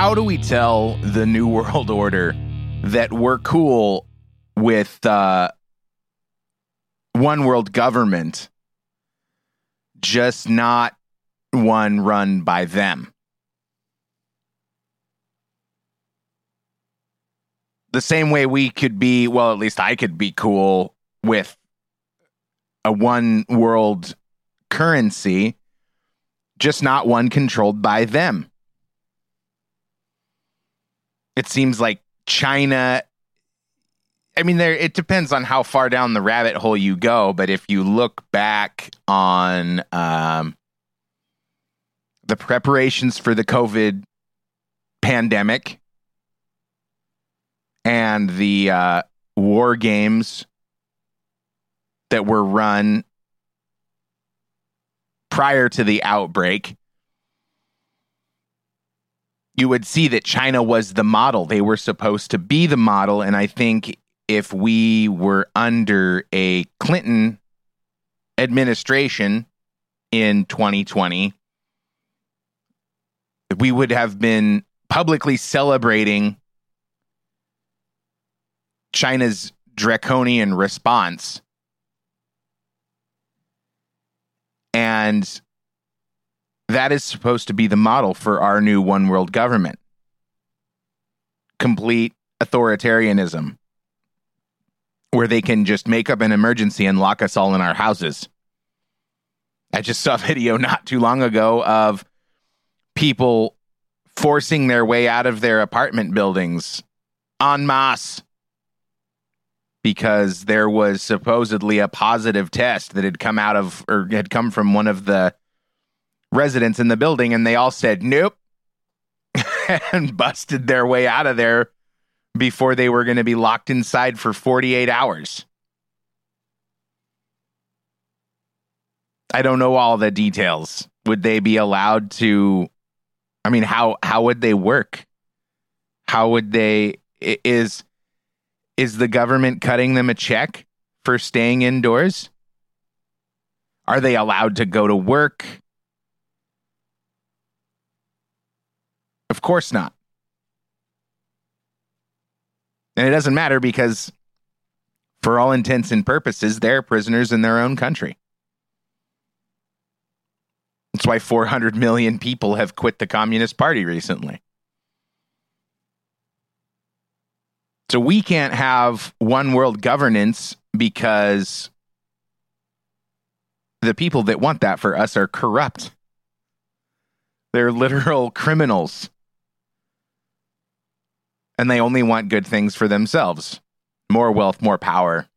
how do we tell the new world order that we're cool with uh, one world government, just not one run by them? The same way we could be, well, at least I could be cool with a one world currency, just not one controlled by them. It seems like China I mean there it depends on how far down the rabbit hole you go, but if you look back on um, the preparations for the COVID pandemic and the uh, war games that were run prior to the outbreak, you would see that China was the model. They were supposed to be the model. And I think if we were under a Clinton administration in 2020, we would have been publicly celebrating China's draconian response. And that is supposed to be the model for our new one world government complete authoritarianism, where they can just make up an emergency and lock us all in our houses. I just saw a video not too long ago of people forcing their way out of their apartment buildings en masse because there was supposedly a positive test that had come out of or had come from one of the residents in the building and they all said nope and busted their way out of there before they were going to be locked inside for 48 hours. I don't know all the details. Would they be allowed to I mean how how would they work? How would they is is the government cutting them a check for staying indoors? Are they allowed to go to work? Of course not. And it doesn't matter because, for all intents and purposes, they're prisoners in their own country. That's why 400 million people have quit the Communist Party recently. So we can't have one world governance because the people that want that for us are corrupt. They're literal criminals. And they only want good things for themselves more wealth, more power.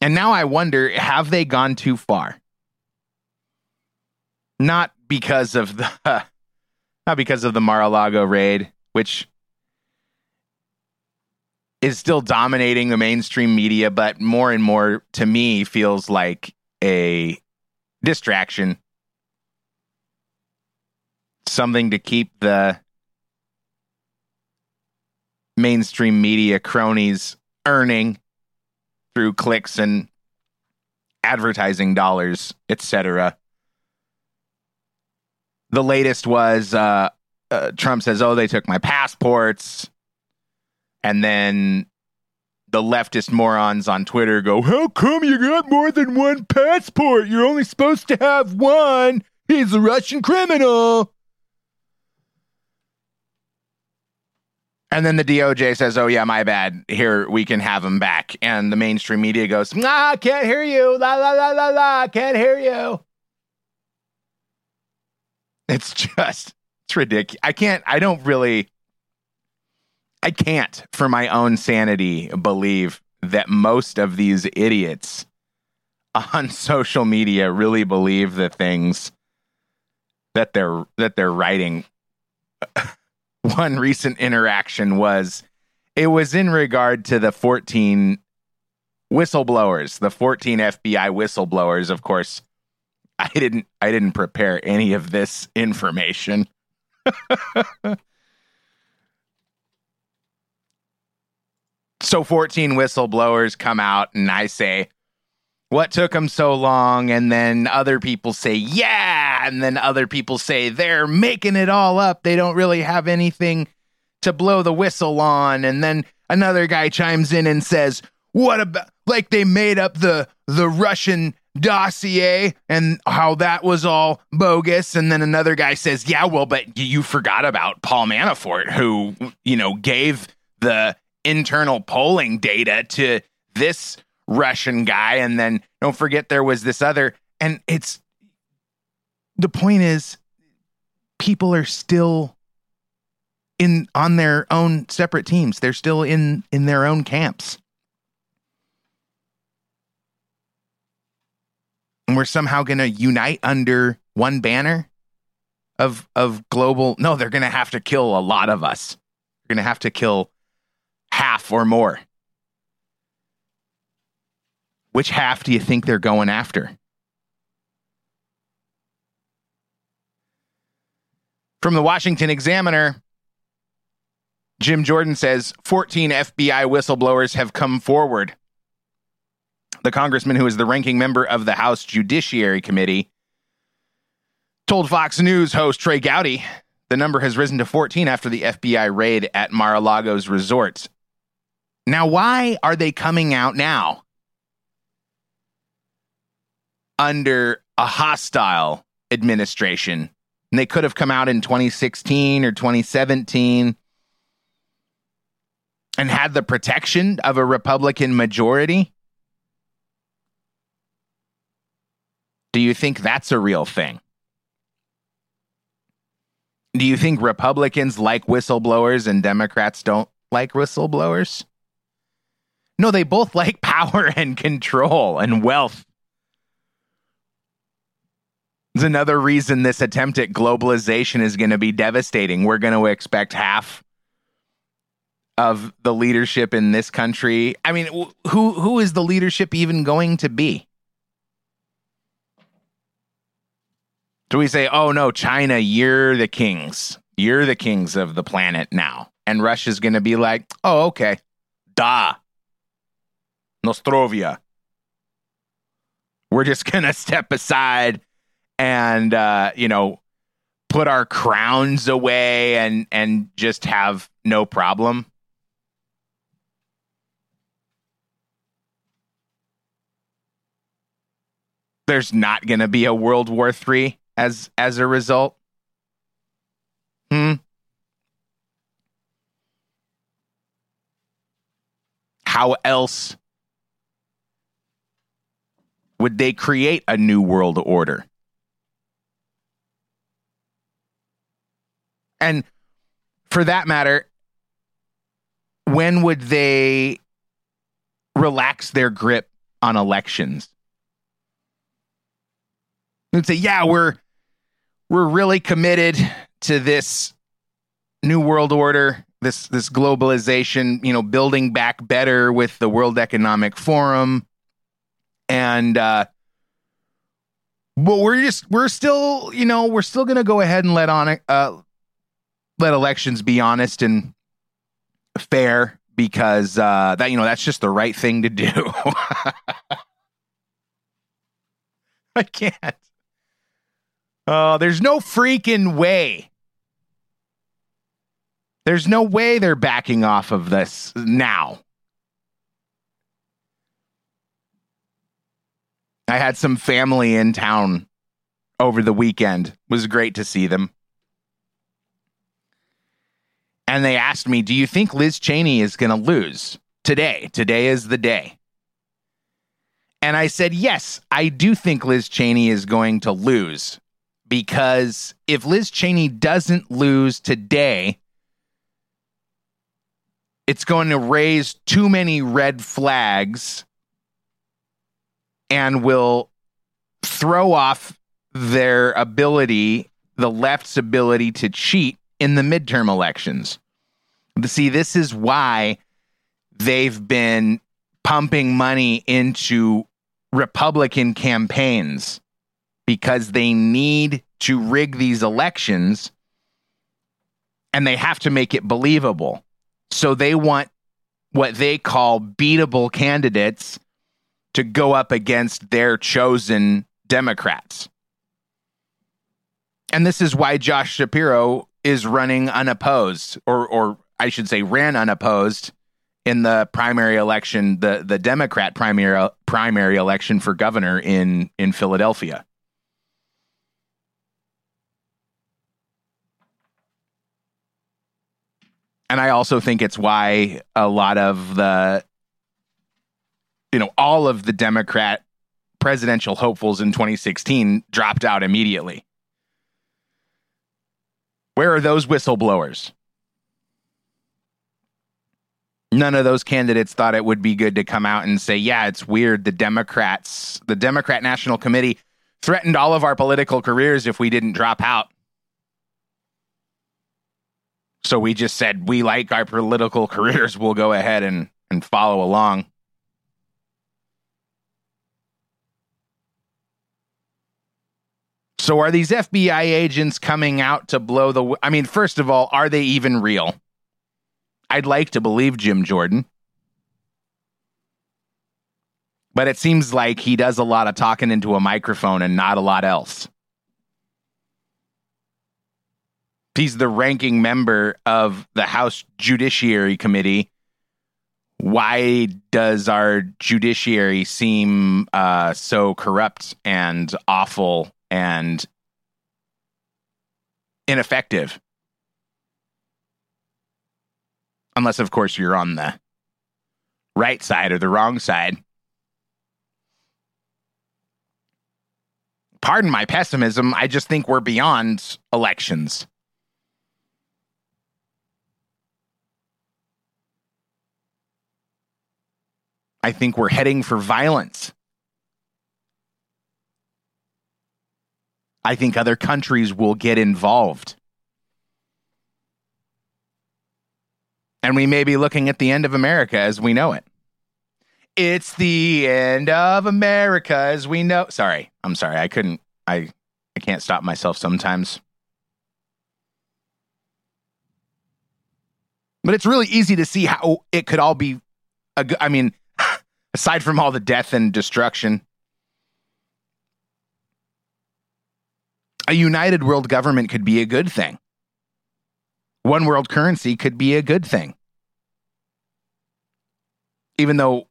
And now I wonder have they gone too far? Not because of the not because of the Mar-a-Lago raid, which is still dominating the mainstream media, but more and more to me feels like a distraction. Something to keep the mainstream media cronies earning through clicks and advertising dollars, etc the latest was uh, uh, Trump says, "Oh, they took my passports," and then the leftist morons on Twitter go, "How come you got more than one passport? You're only supposed to have one. He's a Russian criminal." And then the DOJ says, "Oh yeah, my bad. Here we can have him back." And the mainstream media goes, "Ah, can't hear you. La la la la la. Can't hear you." It's just, it's ridiculous. I can't, I don't really, I can't, for my own sanity, believe that most of these idiots on social media really believe the things that they're that they're writing. One recent interaction was it was in regard to the 14 whistleblowers, the 14 FBI whistleblowers, of course, I didn't I didn't prepare any of this information. so 14 whistleblowers come out and I say, what took them so long? And then other people say yeah. And then other people say they're making it all up. They don't really have anything to blow the whistle on. And then another guy chimes in and says what about like they made up the the russian dossier and how that was all bogus. And then another guy says yeah well but you forgot about paul manafort who you know gave the internal polling data to this Russian guy. And then don't forget there was this other. And it's the point is people are still in on their own separate teams. They're still in in their own camps. And we're somehow going to unite under one banner of of global no, they're going to have to kill a lot of us. They're going to have to kill half or more. Which half do you think they're going after? From the Washington Examiner, Jim Jordan says 14 FBI whistleblowers have come forward. The congressman, who is the ranking member of the House Judiciary Committee, told Fox News host Trey Gowdy the number has risen to 14 after the FBI raid at Mar a Lago's resorts. Now, why are they coming out now? Under a hostile administration. And they could have come out in 2016 or 2017 and had the protection of a Republican majority. Do you think that's a real thing? Do you think Republicans like whistleblowers and Democrats don't like whistleblowers? No, they both like power and control and wealth it's another reason this attempt at globalization is going to be devastating. We're going to expect half of the leadership in this country. I mean, who who is the leadership even going to be? Do we say, "Oh no, China, you're the kings. You're the kings of the planet now." And Russia's going to be like, "Oh, okay. Da. Nostrovia. We're just going to step aside and uh, you know put our crowns away and and just have no problem. There's not going to be a world war 3 as as a result. Hmm? How else would they create a new world order And for that matter, when would they relax their grip on elections? And say, yeah, we're we're really committed to this new world order, this this globalization, you know, building back better with the World Economic Forum, and uh, but we're just we're still, you know, we're still gonna go ahead and let on uh, let elections be honest and fair because uh, that you know that's just the right thing to do. I can't. Oh, there's no freaking way. There's no way they're backing off of this now. I had some family in town over the weekend. It was great to see them and they asked me, Do you think Liz Cheney is going to lose today? Today is the day. And I said, Yes, I do think Liz Cheney is going to lose because if Liz Cheney doesn't lose today, it's going to raise too many red flags and will throw off their ability, the left's ability to cheat in the midterm elections. See, this is why they've been pumping money into Republican campaigns because they need to rig these elections and they have to make it believable. So they want what they call beatable candidates to go up against their chosen Democrats. And this is why Josh Shapiro is running unopposed, or, or I should say, ran unopposed in the primary election, the, the Democrat primary, primary election for governor in, in Philadelphia. And I also think it's why a lot of the, you know, all of the Democrat presidential hopefuls in 2016 dropped out immediately. Where are those whistleblowers? None of those candidates thought it would be good to come out and say, yeah, it's weird. The Democrats, the Democrat National Committee threatened all of our political careers if we didn't drop out. So we just said, we like our political careers. We'll go ahead and, and follow along. So are these FBI agents coming out to blow the I mean first of all are they even real? I'd like to believe Jim Jordan. But it seems like he does a lot of talking into a microphone and not a lot else. He's the ranking member of the House Judiciary Committee. Why does our judiciary seem uh, so corrupt and awful and ineffective. Unless, of course, you're on the right side or the wrong side. Pardon my pessimism. I just think we're beyond elections. I think we're heading for violence. I think other countries will get involved. And we may be looking at the end of America as we know it. It's the end of America as we know. Sorry, I'm sorry. I couldn't. I I can't stop myself sometimes. But it's really easy to see how it could all be. A, I mean, aside from all the death and destruction, a united world government could be a good thing. One world currency could be a good thing. Even though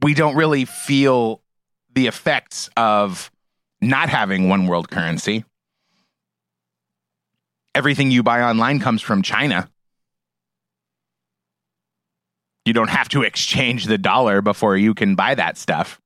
we don't really feel the effects of not having one world currency. Everything you buy online comes from China. You don't have to exchange the dollar before you can buy that stuff.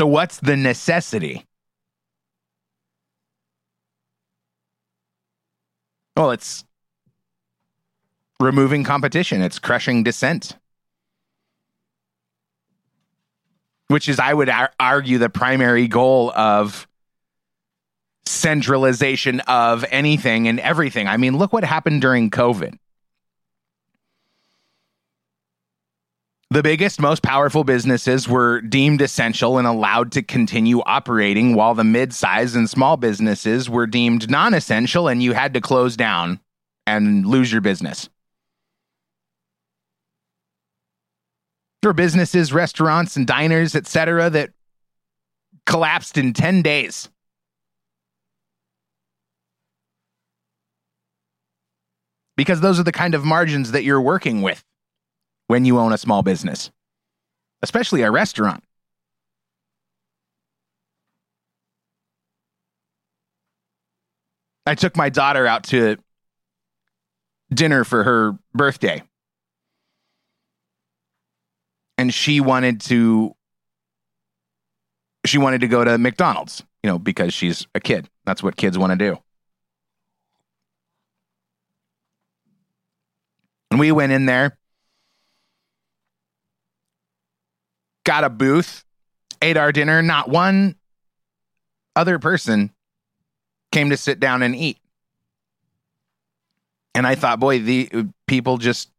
So, what's the necessity? Well, it's removing competition, it's crushing dissent. Which is, I would ar- argue, the primary goal of centralization of anything and everything. I mean, look what happened during COVID. The biggest, most powerful businesses were deemed essential and allowed to continue operating, while the mid size and small businesses were deemed non essential and you had to close down and lose your business. There were businesses, restaurants, and diners, etc., that collapsed in 10 days. Because those are the kind of margins that you're working with when you own a small business, especially a restaurant. I took my daughter out to dinner for her birthday. And she wanted to she wanted to go to McDonald's, you know, because she's a kid. That's what kids want to do. And we went in there got a booth, ate our dinner. Not one other person came to sit down and eat. And I thought, boy, the people just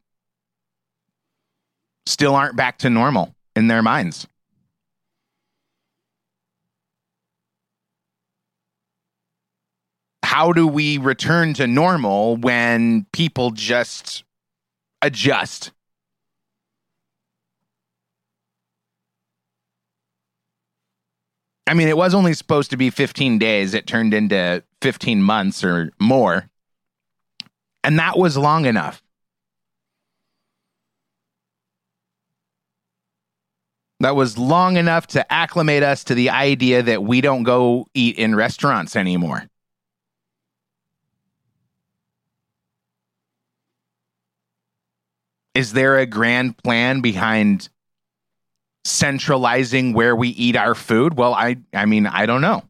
still aren't back to normal in their minds. how do we return to normal when people just adjust? I mean, it was only supposed to be 15 days. It turned into 15 months or more. And that was long enough. That was long enough to acclimate us to the idea that we don't go eat in restaurants anymore. Is there a grand plan behind centralizing where we eat our food? Well, I I mean, I don't know.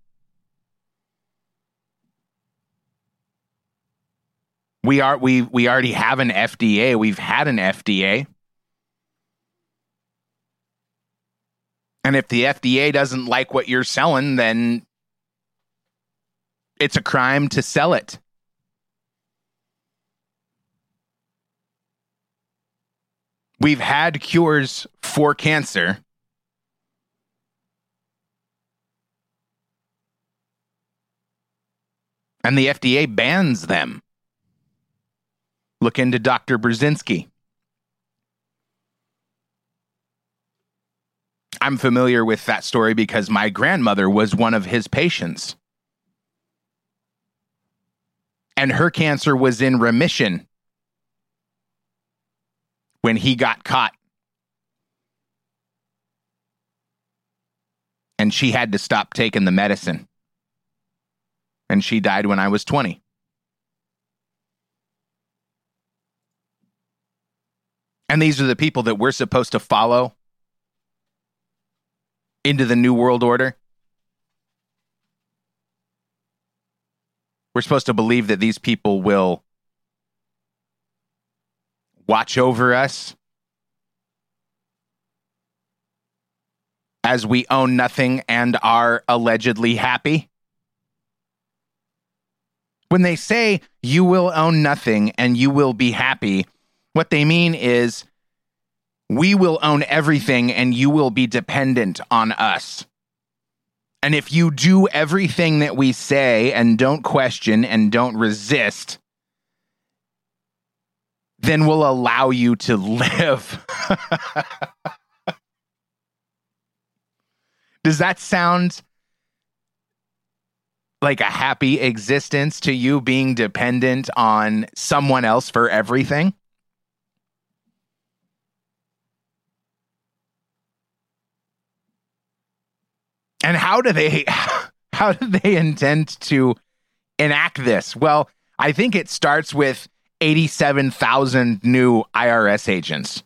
We are we we already have an FDA. We've had an FDA. And if the FDA doesn't like what you're selling, then it's a crime to sell it. We've had cures for cancer. And the FDA bans them. Look into Dr. Burzynski. I'm familiar with that story because my grandmother was one of his patients. And her cancer was in remission when he got caught. And she had to stop taking the medicine. And she died when I was 20. And these are the people that we're supposed to follow into the New World Order. We're supposed to believe that these people will watch over us as we own nothing and are allegedly happy? When they say you will own nothing and you will be happy, what they mean is we will own everything and you will be dependent on us. And if you do everything that we say and don't question and don't resist, then we'll allow you to live. Does that sound like a happy existence to you being dependent on someone else for everything? And how do they how do they intend to enact this? Well, I think it starts with 87,000 new IRS agents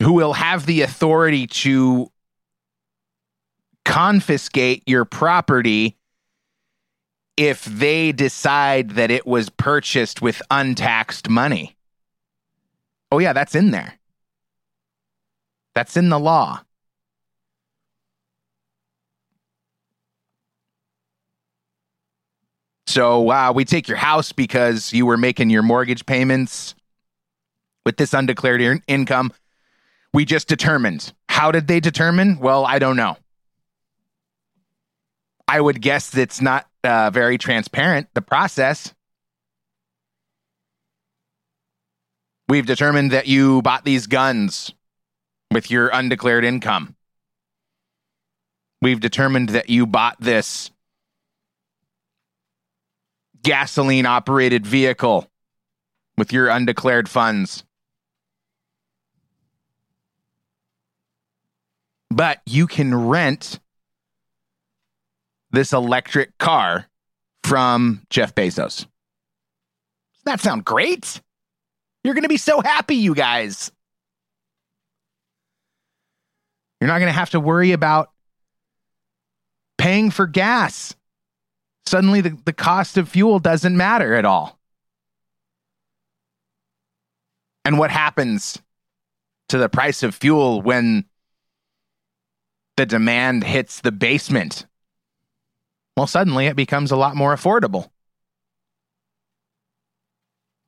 who will have the authority to confiscate your property if they decide that it was purchased with untaxed money. Oh, yeah, that's in there. That's in the law. So uh, we take your house because you were making your mortgage payments with this undeclared in- income. We just determined. How did they determine? Well, I don't know. I would guess it's not uh, very transparent, the process. We've determined that you bought these guns with your undeclared income. We've determined that you bought this gasoline operated vehicle with your undeclared funds. But you can rent this electric car from Jeff Bezos. Does that sound great? You're going to be so happy, you guys. You're not going to have to worry about paying for gas suddenly the, the cost of fuel doesn't matter at all. And what happens to the price of fuel when the demand hits the basement? Well, suddenly it becomes a lot more affordable.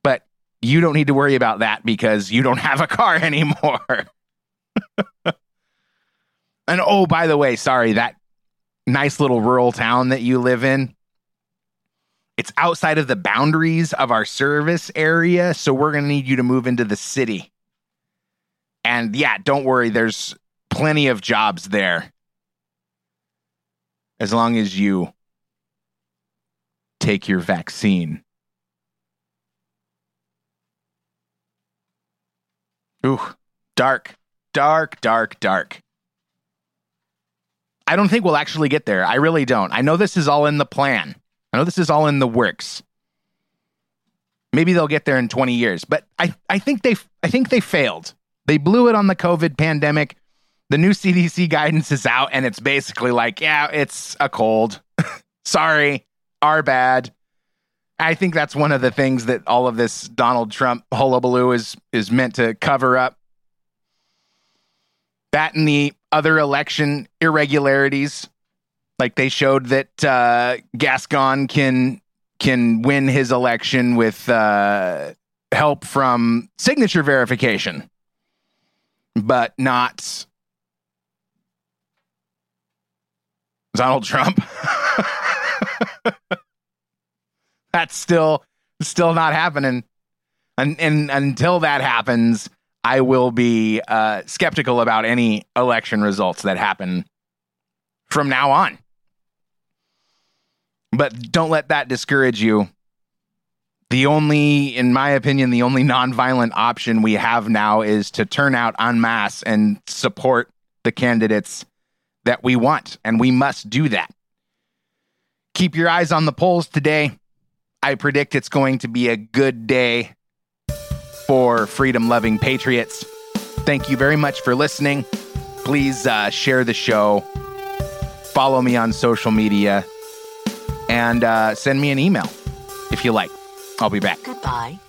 But you don't need to worry about that because you don't have a car anymore. and oh, by the way, sorry, that nice little rural town that you live in. It's outside of the boundaries of our service area, so we're going to need you to move into the city. And yeah, don't worry, there's plenty of jobs there. As long as you take your vaccine. Ooh, dark, dark, dark, dark. I don't think we'll actually get there. I really don't. I know this is all in the plan. I know this is all in the works. Maybe they'll get there in 20 years, but I, I think they I think they failed. They blew it on the COVID pandemic. The new CDC guidance is out and it's basically like, yeah, it's a cold. Sorry, our bad. I think that's one of the things that all of this Donald Trump hullabaloo is is meant to cover up. That and the other election irregularities, like they showed that uh, Gascon can can win his election with uh, help from signature verification, but not Donald Trump. That's still still not happening. And, and until that happens, I will be uh, skeptical about any election results that happen from now on. But don't let that discourage you. The only, in my opinion, the only nonviolent option we have now is to turn out en masse and support the candidates that we want. And we must do that. Keep your eyes on the polls today. I predict it's going to be a good day for freedom loving patriots. Thank you very much for listening. Please uh, share the show, follow me on social media, and uh, send me an email if you like. I'll be back. Goodbye.